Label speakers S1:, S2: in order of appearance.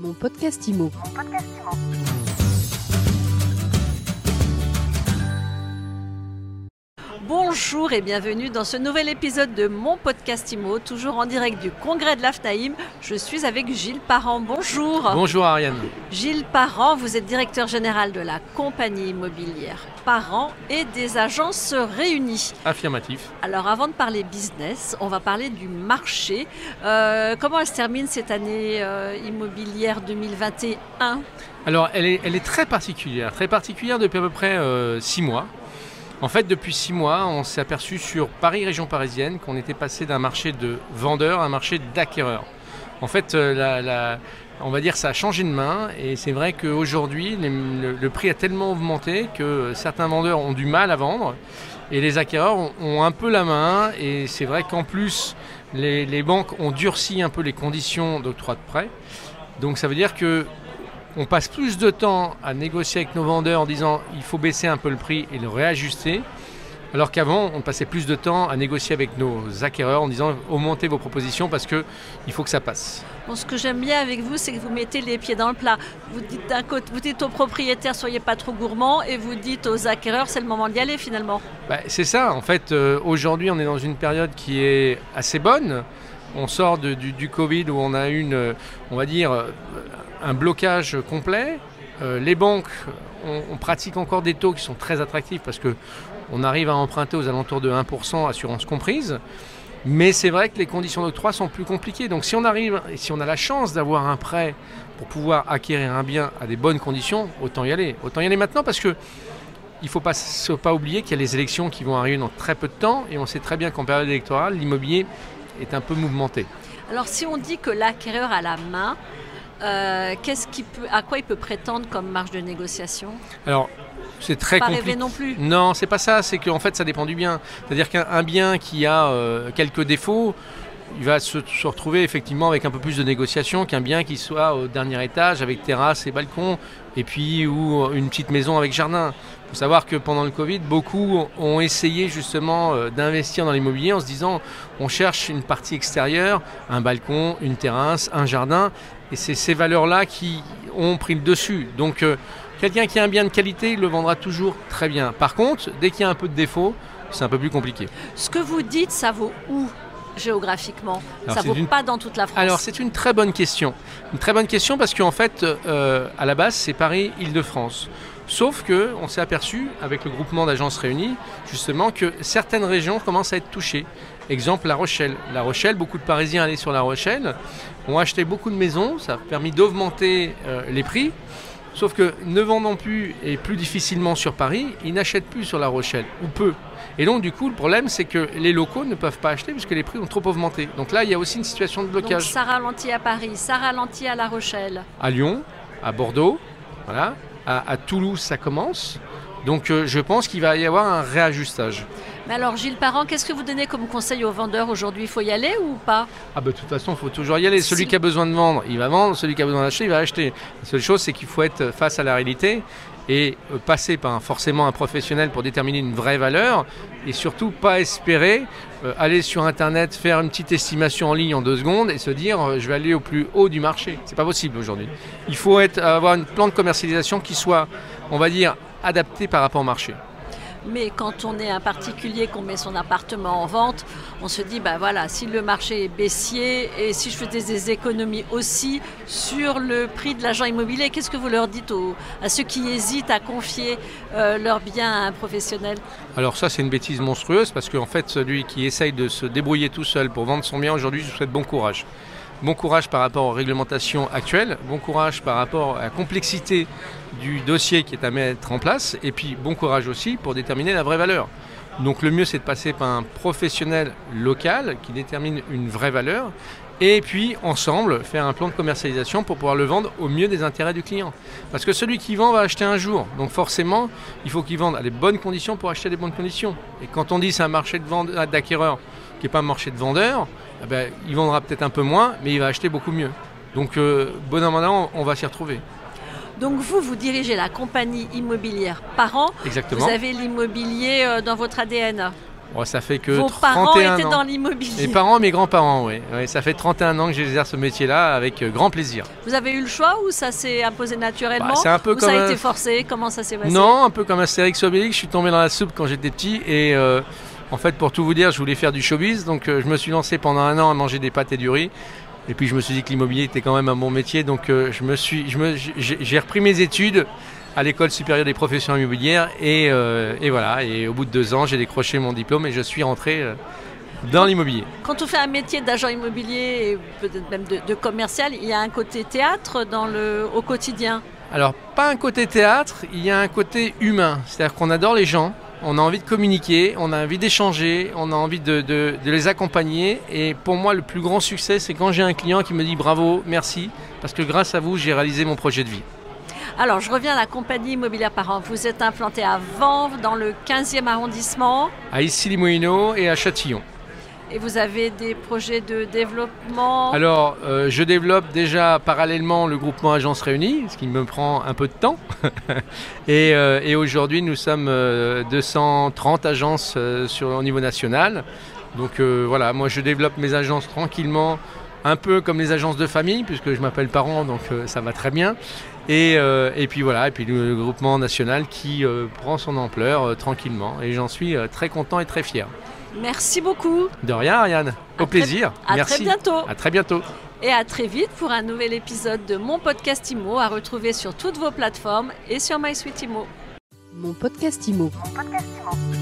S1: Mon podcast IMO.
S2: Bonjour et bienvenue dans ce nouvel épisode de mon podcast IMO, toujours en direct du congrès de l'AFTAIM. Je suis avec Gilles Parent. Bonjour.
S3: Bonjour Ariane.
S2: Gilles Parent, vous êtes directeur général de la compagnie immobilière Parent et des agences réunies.
S3: Affirmatif.
S2: Alors avant de parler business, on va parler du marché. Euh, comment elle se termine cette année euh, immobilière 2021
S3: Alors elle est, elle est très particulière, très particulière depuis à peu près euh, six mois. En fait, depuis six mois, on s'est aperçu sur Paris, région parisienne, qu'on était passé d'un marché de vendeurs à un marché d'acquéreurs. En fait, euh, on va dire ça a changé de main et c'est vrai qu'aujourd'hui, le, le prix a tellement augmenté que certains vendeurs ont du mal à vendre et les acquéreurs ont, ont un peu la main et c'est vrai qu'en plus, les, les banques ont durci un peu les conditions d'octroi de prêt. Donc ça veut dire que on passe plus de temps à négocier avec nos vendeurs en disant il faut baisser un peu le prix et le réajuster, alors qu'avant on passait plus de temps à négocier avec nos acquéreurs en disant augmentez vos propositions parce que il faut que ça passe.
S2: Bon, ce que j'aime bien avec vous, c'est que vous mettez les pieds dans le plat. Vous dites d'un côté, vous dites aux propriétaires, soyez pas trop gourmands, et vous dites aux acquéreurs, c'est le moment d'y aller finalement.
S3: Bah, c'est ça, en fait, euh, aujourd'hui on est dans une période qui est assez bonne. On sort du, Covid où on a une, on va dire, euh, un blocage complet. Euh, les banques, on, pratique encore des taux qui sont très attractifs parce que on arrive à emprunter aux alentours de 1%, assurance comprise. Mais c'est vrai que les conditions d'octroi sont plus compliquées. Donc si on arrive, si on a la chance d'avoir un prêt pour pouvoir acquérir un bien à des bonnes conditions, autant y aller. Autant y aller maintenant parce que il ne faut pas oublier qu'il y a les élections qui vont arriver dans très peu de temps et on sait très bien qu'en période électorale, l'immobilier est un peu mouvementé.
S2: Alors si on dit que l'acquéreur a la main, euh, qu'est-ce qui peut, à quoi il peut prétendre comme marge de négociation?
S3: Alors, c'est très
S2: Pas
S3: compliqué.
S2: rêver non plus.
S3: Non, c'est pas ça, c'est qu'en fait ça dépend du bien. C'est-à-dire qu'un un bien qui a euh, quelques défauts, il va se, se retrouver effectivement avec un peu plus de négociation qu'un bien qui soit au dernier étage avec terrasse et balcon, et puis ou une petite maison avec jardin. Il faut savoir que pendant le Covid, beaucoup ont essayé justement euh, d'investir dans l'immobilier en se disant on cherche une partie extérieure, un balcon, une terrasse, un jardin, et c'est ces valeurs-là qui ont pris le dessus. Donc euh, Quelqu'un qui a un bien de qualité, il le vendra toujours très bien. Par contre, dès qu'il y a un peu de défaut, c'est un peu plus compliqué.
S2: Ce que vous dites, ça vaut où géographiquement?
S3: Alors,
S2: Ça
S3: c'est
S2: vaut
S3: une-
S2: pas dans toute la France.
S3: Alors, c'est une très bonne question. Une très bonne question parce qu'en fait, euh, à la base, c'est Paris-Île-de-France. Sauf que on s'est aperçu, avec le groupement d'agences réunies, justement, que certaines régions commencent à être touchées. Exemple, La Rochelle. La Rochelle, beaucoup de Parisiens allaient sur La Rochelle, ont acheté beaucoup de maisons, ça a permis d'augmenter euh, les prix. Sauf que ne vendant plus et plus difficilement sur Paris, ils n'achètent plus sur La Rochelle, ou peu. Et donc du coup, le problème, c'est que les locaux ne peuvent pas acheter puisque les prix ont trop augmenté. Donc là, il y a aussi une situation de
S2: Donc
S3: blocage.
S2: ça ralentit à Paris, ça ralentit à La Rochelle.
S3: À Lyon, à Bordeaux, voilà, à, Toulouse, ça commence. Donc euh, je pense qu'il va y avoir un réajustage.
S2: Mais alors Gilles Parent, qu'est-ce que vous donnez comme conseil aux vendeurs aujourd'hui? Il faut y aller ou pas?
S3: Ah bah de toute façon, il faut toujours y aller. Celui
S2: Si-
S3: qui a besoin de vendre, il va vendre. Celui qui a besoin d'acheter, il va acheter. La seule chose, c'est qu'il faut être face à la réalité et euh, passer par un- forcément un professionnel pour déterminer une vraie valeur et surtout pas espérer euh, aller sur internet faire une petite estimation en ligne en deux secondes et se dire euh, je vais aller au plus haut du marché. C'est pas possible aujourd'hui. Il faut être, avoir un plan de commercialisation qui soit, on va dire, adapté par rapport au marché.
S2: Mais quand on est un particulier, qu'on met son appartement en vente, on se dit, bah voilà, si le marché est baissier et si je faisais des économies aussi sur le prix de l'agent immobilier, qu'est-ce que vous leur dites à ceux qui hésitent à confier euh, leur bien à un professionnel?
S3: Alors ça c'est une bêtise monstrueuse parce qu'en fait celui qui essaye de se débrouiller tout seul pour vendre son bien aujourd'hui, je vous souhaite bon courage. Bon courage par rapport aux réglementations actuelles, bon courage par rapport à la complexité du dossier qui est à mettre en place et puis bon courage aussi pour déterminer la vraie valeur. Donc le mieux c'est de passer par un professionnel local qui détermine une vraie valeur et puis ensemble faire un plan de commercialisation pour pouvoir le vendre au mieux des intérêts du client. Parce que celui qui vend va acheter un jour. Donc forcément, il faut qu'il vende à des bonnes conditions pour acheter à des bonnes conditions. Et quand on dit c'est un marché de euh, d'acquéreurs qui n'est pas un marché de vendeurs, eh ben, il vendra peut-être un peu moins, mais il va acheter beaucoup mieux. Donc euh, bon an, on va s'y retrouver.
S2: Donc vous, vous dirigez la compagnie immobilière par an.
S3: Exactement.
S2: Vous avez l'immobilier euh, dans votre ADN.
S3: Ça fait que
S2: Vos
S3: 31
S2: parents étaient
S3: ans.
S2: dans l'immobilier.
S3: Mes parents, mes grands-parents, oui. Ouais, ça fait 31 ans que j'exerce ce métier-là avec euh, grand plaisir.
S2: Vous avez eu le choix ou ça s'est imposé naturellement
S3: Bah, c'est un peu
S2: Ou
S3: comme
S2: ça a
S3: un-
S2: été forcé Comment ça s'est passé
S3: Non, un peu comme Astérix Obélix, je suis tombé dans la soupe quand j'étais petit et euh, en fait pour tout vous dire, je voulais faire du showbiz, donc euh, je me suis lancé pendant un an à manger des pâtes et du riz. Et puis je me suis dit que l'immobilier était quand même un bon métier, donc euh, je me suis, je me- j'ai j'ai repris mes études à l'école supérieure des professions immobilières et, euh, et voilà. Et au bout de deux ans, j'ai décroché mon diplôme et je suis rentré euh, dans l'immobilier.
S2: Quand on fait un métier d'agent immobilier et peut-être même de, de commercial, il y a un côté théâtre dans le, au quotidien?
S3: Alors, pas un côté théâtre, il y a un côté humain. C'est-à-dire qu'on adore les gens, on a envie de communiquer, on a envie d'échanger, on a envie de, de- de les accompagner. Et pour moi, le plus grand succès, c'est quand j'ai un client qui me dit bravo, merci, parce que grâce à vous, j'ai réalisé mon projet de vie.
S2: Alors, je reviens à la compagnie immobilière par an. Vous êtes implanté à Vanves, dans le 15e arrondissement,
S3: À Issy-les-Moulineaux et à Châtillon.
S2: Et vous avez des projets de développement.
S3: Alors, euh, je développe déjà parallèlement le groupement Agences Réunies, ce qui me prend un peu de temps. et euh, et aujourd'hui, nous sommes euh, 230 agences euh, sur, au niveau national. Donc voilà, moi je développe mes agences tranquillement, un peu comme les agences de famille, puisque je m'appelle parent, donc ça va très bien. Et, puis voilà, et puis le, groupement national qui prend son ampleur tranquillement. Et j'en suis très content et très fier.
S2: Merci beaucoup.
S3: De rien, Ariane.
S2: À
S3: Au
S2: très-
S3: plaisir.
S2: À
S3: Merci.
S2: très bientôt.
S3: À très bientôt.
S2: Et à très vite pour un nouvel épisode de mon podcast Imo à retrouver sur toutes vos plateformes et sur MySuite Imo.
S1: Mon podcast Imo.
S4: Mon podcast Imo.